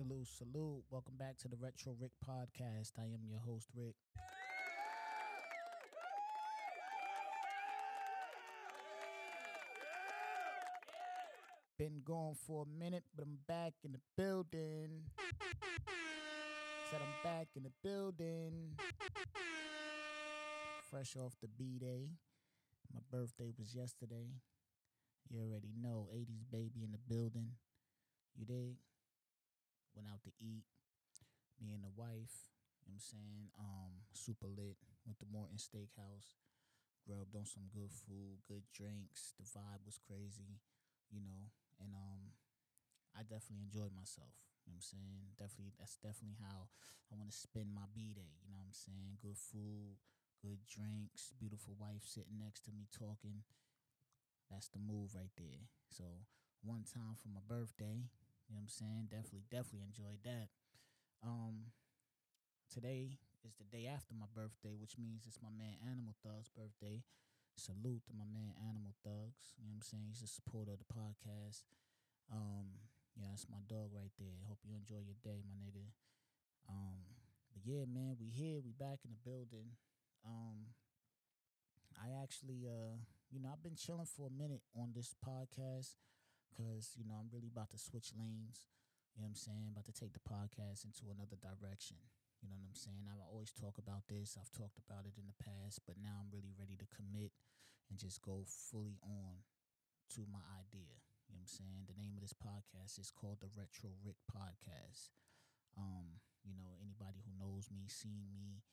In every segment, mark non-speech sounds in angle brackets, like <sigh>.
Salute, salute. Welcome back to the Retro Rick podcast. I am your host, Rick. Been gone for a minute, but I'm back in the building. Said I'm back in the building. Fresh off the B day. My birthday was yesterday. You already know, 80s baby in the building. You dig? Went out to eat. Me and the wife, you know what I'm saying? Um, super lit. Went to Morton Steakhouse. Grubbed on some good food, good drinks. The vibe was crazy, you know. And um I definitely enjoyed myself. You know what I'm saying? Definitely that's definitely how I want to spend my B day, you know what I'm saying? Good food, good drinks, beautiful wife sitting next to me talking. That's the move right there. So one time for my birthday, you know what I'm saying? Definitely, definitely enjoyed that. Um today is the day after my birthday, which means it's my man Animal Thug's birthday. Salute to my man Animal Thugs. You know what I'm saying? He's a supporter of the podcast. Um, yeah, that's my dog right there. Hope you enjoy your day, my nigga. Um, but yeah, man, we here, we back in the building. Um, I actually, uh, you know, I've been chilling for a minute on this podcast because you know I'm really about to switch lanes. You know what I'm saying? About to take the podcast into another direction. You know what I'm saying? I always talk about this. I've talked about it in the past, but now I'm really ready to commit and just go fully on to my idea. You know what I'm saying? The name of this podcast is called the Retro Rick Podcast. Um, you know, anybody who knows me, seen me,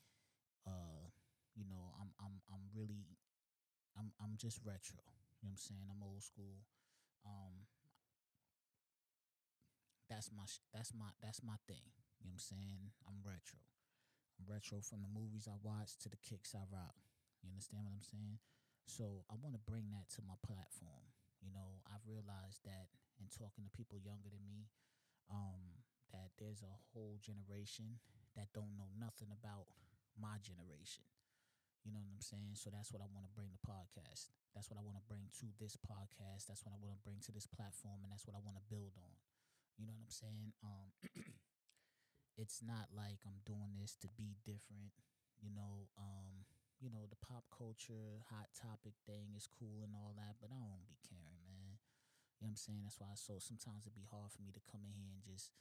uh, you know, I'm I'm I'm really I'm I'm just retro. You know what I'm saying? I'm old school. Um that's my that's my that's my thing. You know what I'm saying? I'm retro. I'm retro from the movies I watch to the kicks I rock. You understand what I'm saying? So I want to bring that to my platform. You know, I've realized that in talking to people younger than me, um, that there's a whole generation that don't know nothing about my generation. You know what I'm saying? So that's what I want to bring the podcast. That's what I want to bring to this podcast. That's what I want to bring to this platform, and that's what I want to build on. You know what I'm saying? Um, <clears throat> it's not like I'm doing this to be different. You know, um, you know, the pop culture hot topic thing is cool and all that, but I don't be caring, man. You know what I'm saying? That's why so sometimes it'd be hard for me to come in here and just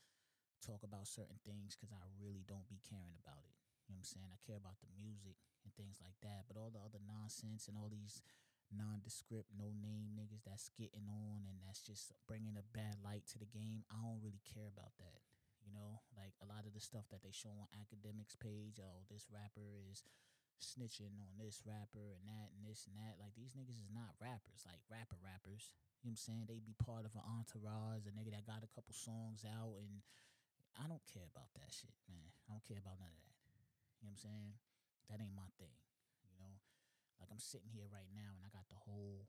talk about certain things because I really don't be caring about it. Know what I'm saying? I care about the music and things like that, but all the other nonsense and all these nondescript, no name niggas that's getting on and that's just bringing a bad light to the game. I don't really care about that. You know, like a lot of the stuff that they show on Akademiks page. Oh, this rapper is snitching on this rapper and that and this and that. Like these niggas is not rappers, like rapper rappers. You know what I'm saying? They be part of an entourage, a nigga that got a couple songs out, and I don't care about that shit, man. I don't care about none of that. You know what I'm saying? That ain't my thing. You know, like I'm sitting here right now and I got the whole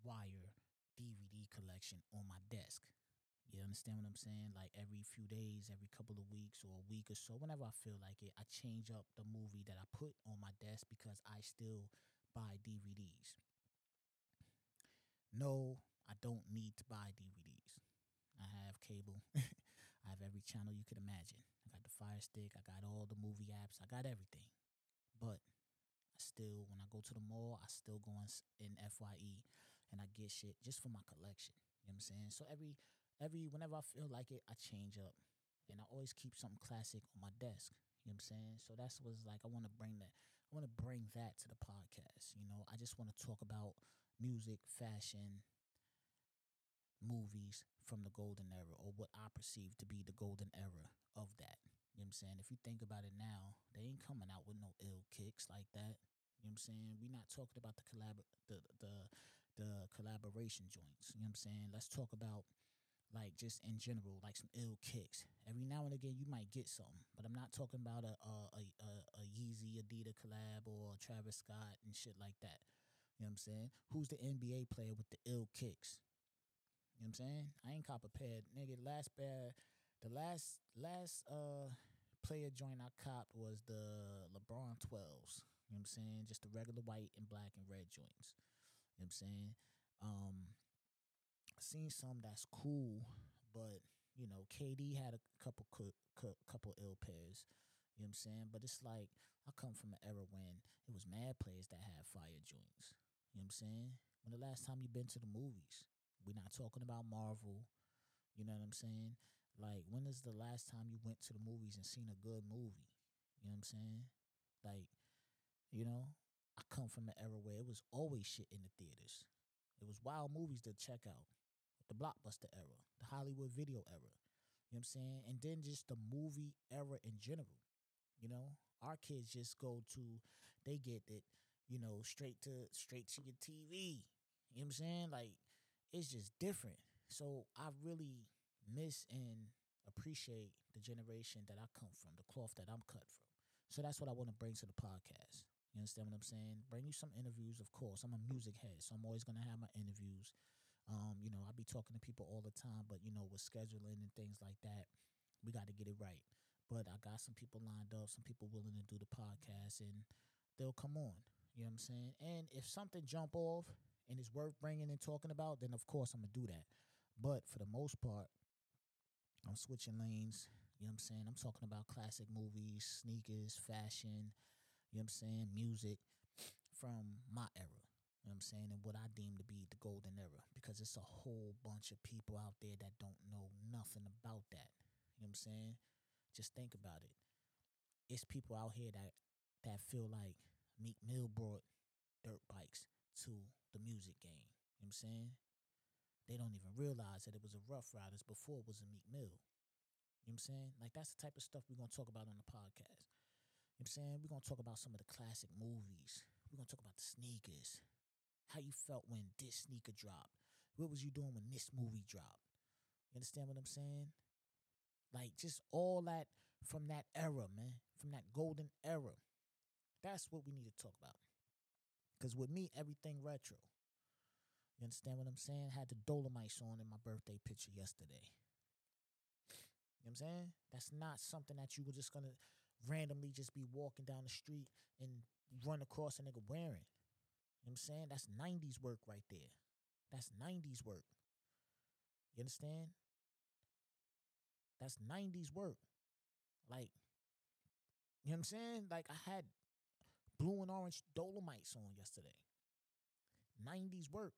wire DVD collection on my desk. You understand what I'm saying? Like every few days, every couple of weeks or a week or so, whenever I feel like it, I change up the movie that I put on my desk because I still buy DVDs. No, I don't need to buy DVDs. I have cable. <laughs> I have every channel you could imagine. Fire Stick. I got all the movie apps. I got everything. But I still, when I go to the mall, I still go in, in FYE and I get shit just for my collection. You know what I'm saying? So every every whenever I feel like it, I change up. And I always keep something classic on my desk. You know what I'm saying? So that's what's like I want to bring that. I want to bring that to the podcast. You know, I just want to talk about music, fashion, movies from the golden era or what I perceive to be the golden era of that. You know what I'm saying? If you think about it now, they ain't coming out with no ill kicks like that. You know what I'm saying? We're not talking about the collab the the the collaboration joints. You know what I'm saying? Let's talk about like just in general, like some ill kicks. Every now and again, you might get some, but I'm not talking about a a a, a, Yeezy Adidas collab or Travis Scott and shit like that. You know what I'm saying? Who's the NBA player with the ill kicks? You know what I'm saying? I ain't cop a pair, nigga. Last pair, the last last uh player joint I copped was the LeBron 12s. You know what I'm saying? Just the regular white and black and red joints. You know what I'm saying? Um seen some that's cool, but You know, KD had a couple couple ill pairs. You know what I'm saying? But it's like I come from an era when it was mad players that had fire joints. You know what I'm saying? When the last time you been to the movies? We're not talking about Marvel. You know what I'm saying? Like, when is the last time you went to the movies and seen a good movie? You know what I'm saying? Like, you know, I come from an era where it was always shit in the theaters. It was wild movies to check out. The blockbuster era, the Hollywood video era. You know what I'm saying? And then just the movie era in general. You know, our kids just go to they get it, you know, straight to straight to your TV. You know what I'm saying? Like it's just different. So I really miss and appreciate the generation that I come from, the cloth that I'm cut from. So that's what I want to bring to the podcast. You understand what I'm saying? Bring you some interviews, of course. I'm a music head, so I'm always gonna have my interviews. Um, you know, I be talking to people all the time, but you know, with scheduling and things like that, we got to get it right. But I got some people lined up, some people willing to do the podcast, and they'll come on. You know what I'm saying? And if something jump off and it's worth bringing and talking about, then of course I'm gonna do that. But for the most part, I'm switching lanes. You know what I'm saying? I'm talking about classic movies, sneakers, fashion. You know what I'm saying? Music from my era. You know what I'm saying? And what I deem to be the golden era. Because it's a whole bunch of people out there that don't know nothing about that. You know what I'm saying? Just think about it. It's people out here that that feel like Meek Mill brought dirt bikes to the music game. You know what I'm saying? They don't even realize that it was a Ruff Ryders before it was a Meek Mill. You know what I'm saying? Like that's the type of stuff we're gonna talk about on the podcast. You know what I'm saying? We're gonna talk about some of the classic movies. We're gonna talk about the sneakers how you felt when this sneaker dropped. What was you doing when this movie dropped? You understand what I'm saying? Like just all that from that era, man, from that golden era. That's what we need to talk about. Cause with me, everything retro. You understand what I'm saying? Had the Dolomites on in my birthday picture yesterday. You know what I'm saying? That's not something that you were just gonna randomly just be walking down the street and run across a nigga wearing. You know what I'm saying? That's 90s work right there. That's 90s work. You understand? That's 90s work. Like, you know what I'm saying? Like, I had blue and orange Dolomites on yesterday. 90s work.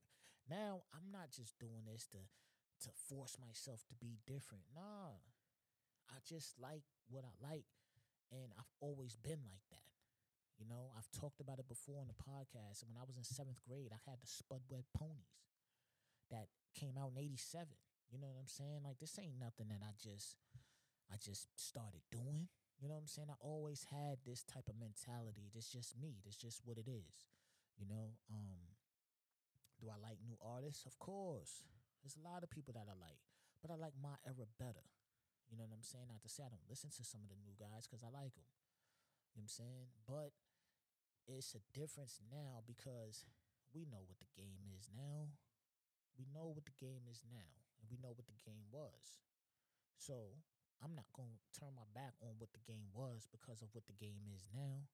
Now, I'm not just doing this to to force myself to be different. Nah. I just like what I like and I've always been like that. You know, I've talked about it before on the podcast. When I was in seventh grade, I had the Spud Webb ponies that came out in 87. You know what I'm saying? Like this ain't nothing that I just I just started doing. You know what I'm saying? I always had this type of mentality. This just me. This just what it is. You know, um do I like new artists? Of course. There's a lot of people that I like, but I like my era better. You know what I'm saying? Not to say I don't listen to some of the new guys because I like them. You know what I'm saying? But it's a difference now because we know what the game is now. We know what the game is now, and we know what the game was. So I'm not going to turn my back on what the game was because of what the game is now.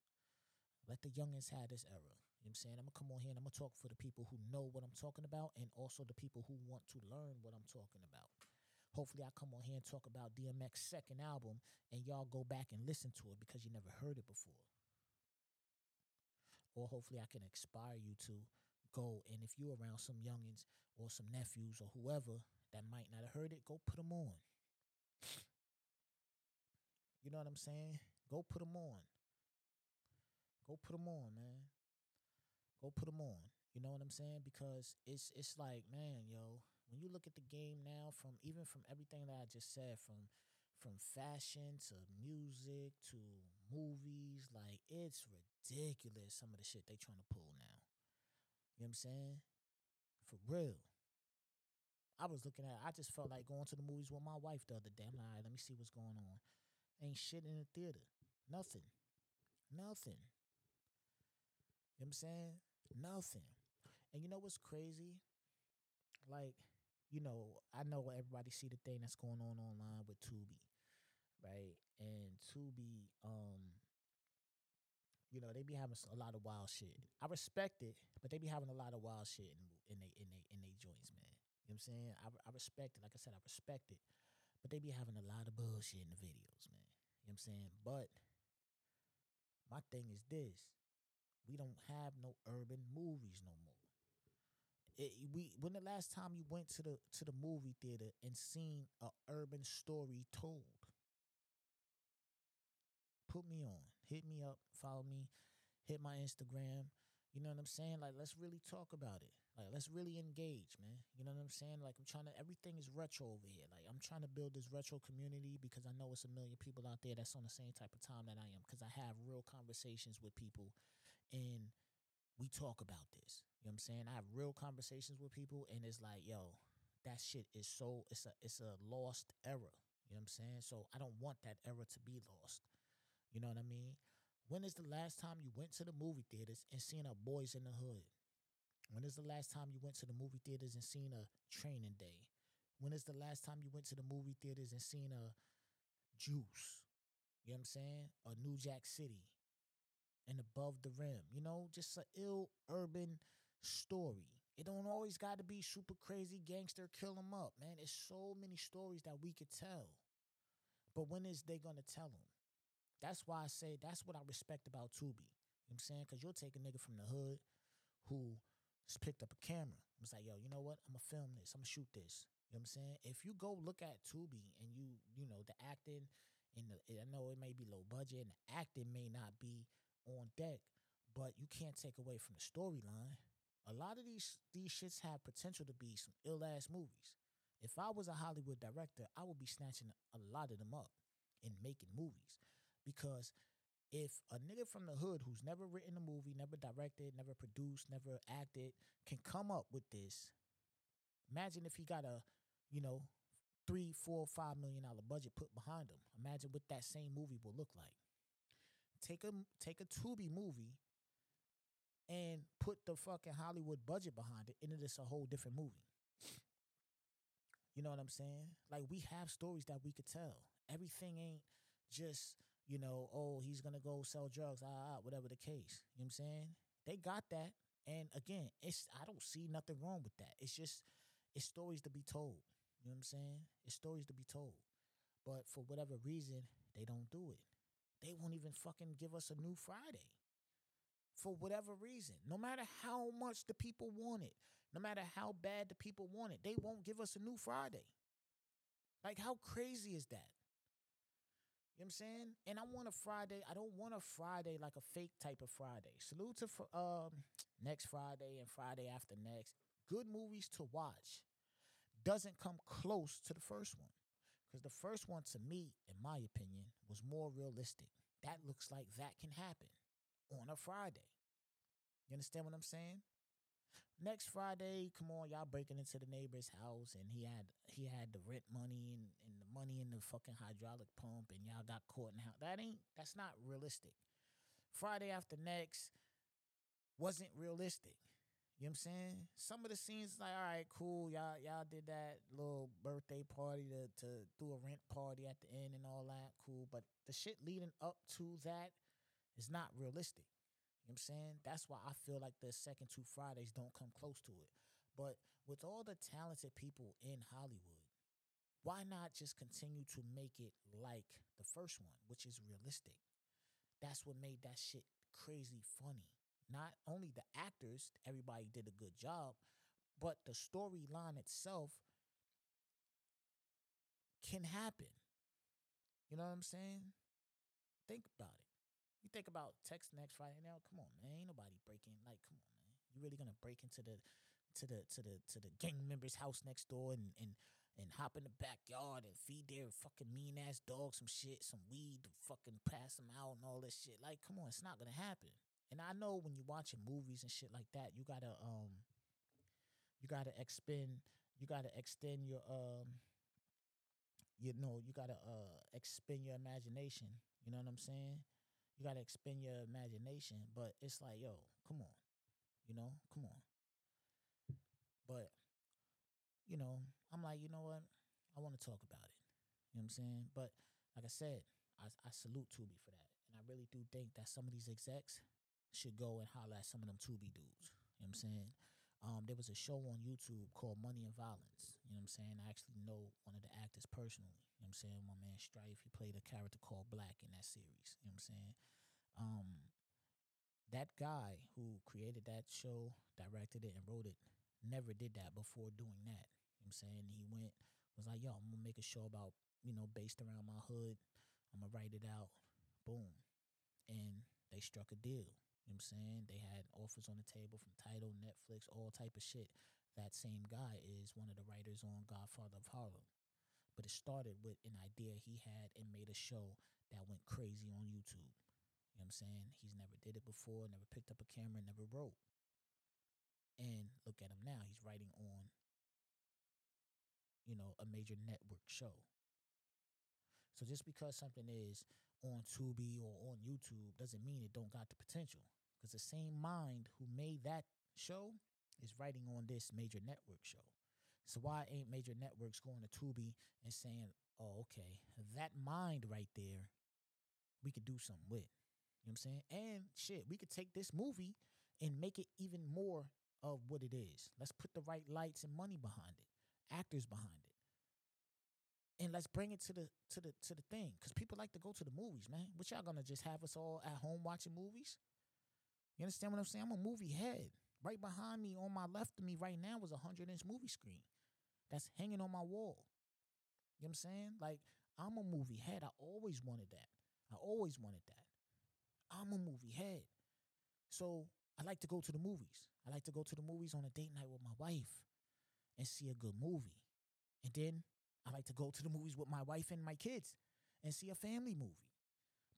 Let the youngins have this era. You know I'm saying? I'm to come on here and I'm to talk for the people who know what I'm talking about and also the people who want to learn what I'm talking about. Hopefully, I come on here and talk about DMX's second album and y'all go back and listen to it because you never heard it before. Or hopefully, I can inspire you to go and if you're around some youngins or some nephews or whoever that might not have heard it, go put them on. You know what I'm saying? Go put them on. Go put them on, man. Go put them on. You know what I'm saying? Because it's it's like, man, yo, when you look at the game now, from even from everything that I just said, from from fashion to music to movies, like it's ridiculous some of the shit they trying to pull now. You know what I'm saying? For real. I was looking at I just felt like going to the movies with my wife the other day. I'm like, all right, let me see what's going on. Ain't shit in the theater. Nothing. Nothing. You know what I'm saying? Nothing. And you know what's crazy? Like, you know, I know everybody see the thing that's going on online with Tubi, right? And Tubi, um, you know, they be having a lot of wild shit. I respect it, but they be having a lot of wild shit in in they in they in they joints, man. You know what I'm saying? I I respect it. Like I said, I respect it. but they be having a lot of bullshit in the videos, man. You know what I'm saying? But my thing is this: we don't have no urban movies no more. It, we when the last time you went to the to the movie theater and seen a urban story told? Put me on, hit me up, follow me, hit my Instagram. You know what I'm saying? Like, let's really talk about it. Like, let's really engage, man. You know what I'm saying? Like, I'm trying to, everything is retro over here. Like, I'm trying to build this retro community because I know it's a million people out there that's on the same type of time that I am. Because I have real conversations with people and we talk about this. You know what I'm saying? I have real conversations with people and it's like, yo, that shit is so, it's a, it's a lost era. You know what I'm saying? So I don't want that era to be lost. You know what I mean? When is the last time you went to the movie theaters and seen a Boys in the Hood? When is the last time you went to the movie theaters and seen a Training Day? When is the last time you went to the movie theaters and seen a Juice? You know what I'm saying? A New Jack City and Above the Rim. You know, just an ill urban story. It don't always got to be super crazy gangster kill 'em up, man. It's so many stories that we could tell. But when is they gonna tell them? That's why I say that's what I respect about Tubi. You know I'm saying? Because you'll take a nigga from the hood who just picked up a camera. Was like, yo, you know what? I'm gonna film this. I'm gonna shoot this. You know what I'm saying? If you go look at Tubi and you, you know, the acting and the, I know it may be low budget and the acting may not be on deck, but you can't take away from the storyline. A lot of these these shits have potential to be some ill ass movies. If I was a Hollywood director, I would be snatching a lot of them up and making movies. Because if a nigga from the hood who's never written a movie, never directed, never produced, never acted, can come up with this, imagine if he got a, you know, three, four, five million dollar budget put behind him. Imagine what that same movie will look like. Take a take a Tubi movie and put the fucking Hollywood budget behind it, and it is a whole different movie. You know what I'm saying? Like we have stories that we could tell. Everything ain't just, you know, oh, he's gonna go sell drugs, ah, ah, whatever the case. You know what I'm saying? They got that. And again, it's I don't see nothing wrong with that. It's just it's stories to be told. You know what I'm saying? It's stories to be told. But for whatever reason, they don't do it. They won't even fucking give us a new Friday. For whatever reason. No matter how much the people want it, no matter how bad the people want it, they won't give us a new Friday. Like, how crazy is that? You know what I'm saying? And I want a Friday. I don't want a Friday like a fake type of Friday. Salute to fr- um <tsk> next Friday and Friday after next. Good movies to watch. Doesn't come close to the first one. Because the first one, to me, in my opinion, was more realistic. That looks like that can happen on a Friday. You understand what I'm saying? Next Friday, come on, y'all breaking into the neighbor's house and he had he had the rent money and, and the money in the fucking hydraulic pump and y'all got caught in the house. That ain't that's not realistic. Friday after next wasn't realistic. You know what I'm saying? Some of the scenes like, all right, cool, y'all y'all did that little birthday party to to do a rent party at the end and all that, cool. But the shit leading up to that is not realistic. You know what I'm saying? That's why I feel like the second two Fridays don't come close to it. But with all the talented people in Hollywood, why not just continue to make it like the first one, which is realistic? That's what made that shit crazy funny. Not only the actors, everybody did a good job, but the storyline itself can happen. You know what I'm saying? Think about it. You think about text next Friday now. Come on, man. Ain't nobody breaking. Like, come on, man. You really gonna break into the to the to the to the gang member's house next door and and and hop in the backyard and feed their fucking mean ass dog some shit, some weed to fucking pass them out and all this shit. Like, come on, it's not gonna happen. And I know when you're watching movies and shit like that, you gotta um you gotta expend you gotta extend your um you know, you gotta uh expend your imagination. You know what I'm saying? You gotta expend your imagination. But it's like, yo, come on. You know, come on. But, you know, I'm like, you know what? I want to talk about it. You know what I'm saying? But like I said, I, I salute Tubi for that. And I really do think that some of these execs should go and holler at some of them Tubi dudes. You know what I'm saying? Um, there was a show on YouTube called Money and Violence. You know what I'm saying? I actually know one of the actors personally. You know what I'm saying? My man Strife, he played a character called Black in that series. You know what I'm saying? Um, that guy who created that show, directed it, and wrote it, never did that before doing that. You know what I'm saying? He went, was like, yo, I'm gonna make a show about, you know, based around my hood. I'm gonna write it out. Boom. And they struck a deal. You know what I'm saying? They had offers on the table from Tidal, Netflix, all type of shit. That same guy is one of the writers on Godfather of Harlem. But it started with an idea he had and made a show that went crazy on YouTube. You know what I'm saying? He's never did it before, never picked up a camera, never wrote. And look at him now. He's writing on, you know, a major network show. So just because something is on Tubi or on YouTube doesn't mean it don't got the potential. Because the same mind who made that show is writing on this major network show. So why ain't major networks going to Tubi and saying, "Oh, okay, that mind right there, we could do something with." You know what I'm saying? And shit, we could take this movie and make it even more of what it is. Let's put the right lights and money behind it, actors behind it. And let's bring it to the to the to the thing. Cause people like to go to the movies, man. What y'all gonna just have us all at home watching movies? You understand what I'm saying? I'm a movie head. Right behind me, on my left of me right now, was a hundred inch movie screen that's hanging on my wall. You know what I'm saying? Like, I'm a movie head. I always wanted that. I always wanted that. I'm a movie head. So I like to go to the movies. I like to go to the movies on a date night with my wife and see a good movie. And then I like to go to the movies with my wife and my kids and see a family movie.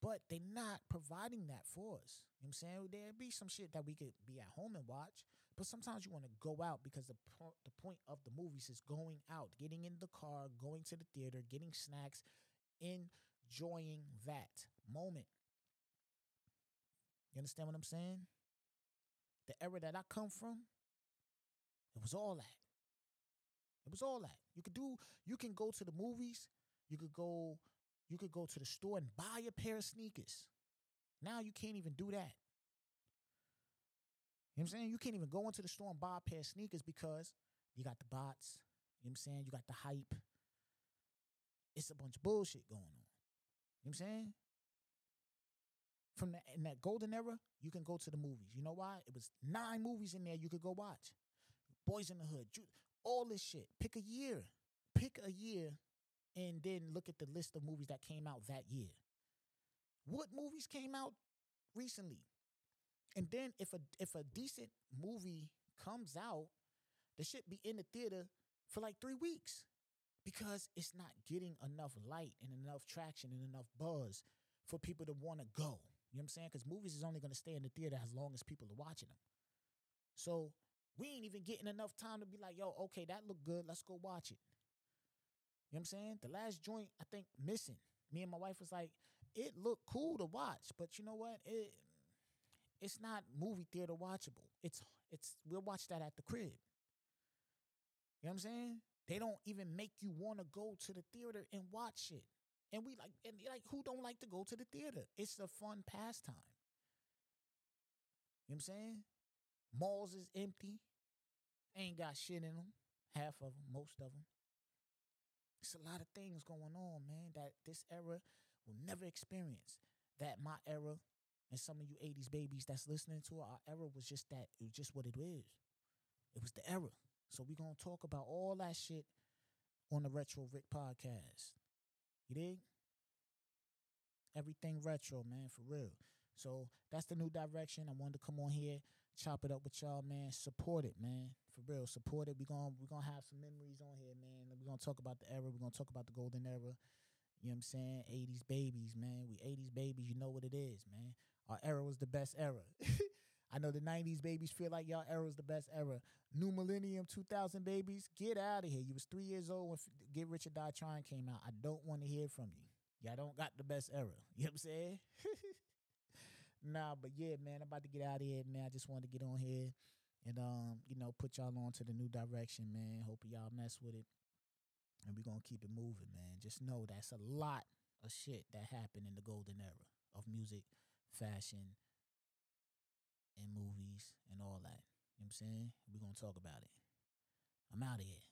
But they're not providing that for us. You know what I'm saying? There'd be some shit that we could be at home and watch, but sometimes you want to go out because the po- the point of the movies is going out, getting in the car, going to the theater, getting snacks, enjoying that moment. You understand what I'm saying? The era that I come from, it was all that. It was all that. You could do you can go to the movies, you could go you could go to the store and buy a pair of sneakers. Now you can't even do that. You know what I'm saying? You can't even go into the store and buy a pair of sneakers because you got the bots. You know what I'm saying? You got the hype. It's a bunch of bullshit going on. You know what I'm saying? From the, in that golden era, you can go to the movies. You know why? It was nine movies in there you could go watch. Boys in the Hood, all this shit. Pick a year. Pick a year and then look at the list of movies that came out that year. What movies came out recently? And then if a if a decent movie comes out, the shit be in the theater for like three weeks because it's not getting enough light and enough traction and enough buzz for people to want to go. You know what I'm saying? Because movies is only going to stay in the theater as long as people are watching them. So we ain't even getting enough time to be like, yo, okay, that looked good. Let's go watch it. You know what I'm saying? The last joint, I think, missing. Me and my wife was like, it looked cool to watch, but you know what? It it's not movie theater watchable. It's it's we'll watch that at the crib. You know what I'm saying? They don't even make you want to go to the theater and watch it. And we like and like who don't like to go to the theater? It's a fun pastime. You know what I'm saying? Malls is empty. Ain't got shit in them. Half of them, most of them. It's a lot of things going on, man, that this era will never experience. That my era and some of you 80s babies that's listening to our era was just that. It was just what it is. It was the era. So we're going to talk about all that shit on the Retro Rick podcast. You dig? Everything retro, man, for real. So that's the new direction. I wanted to come on here, chop it up with y'all, man. Support it, man. For real. Support it. We're gonna we're gonna have some memories on here, man. We're gonna talk about the era. We're gonna talk about the golden era. You know what I'm saying? 80s babies, man. We 80s babies, you know what it is, man. Our era was the best era. <laughs> I know the 90s babies feel like y'all era was the best era. New Millennium 2000 babies, get out of here. You was three years old when Get Rich or Die Trying came out. I don't want to hear from you. Y'all don't got the best era. <laughs> You know what I'm saying? <laughs> nah, but yeah, man, I'm about to get out of here, man. I just wanted to get on here and um, you know, put y'all on to the new direction, man. Hope y'all mess with it. And we're gonna keep it moving, man. Just know that's a lot of shit that happened in the golden era of music, fashion, and movies and all that. You know what I'm saying? We're gonna talk about it. I'm out of here.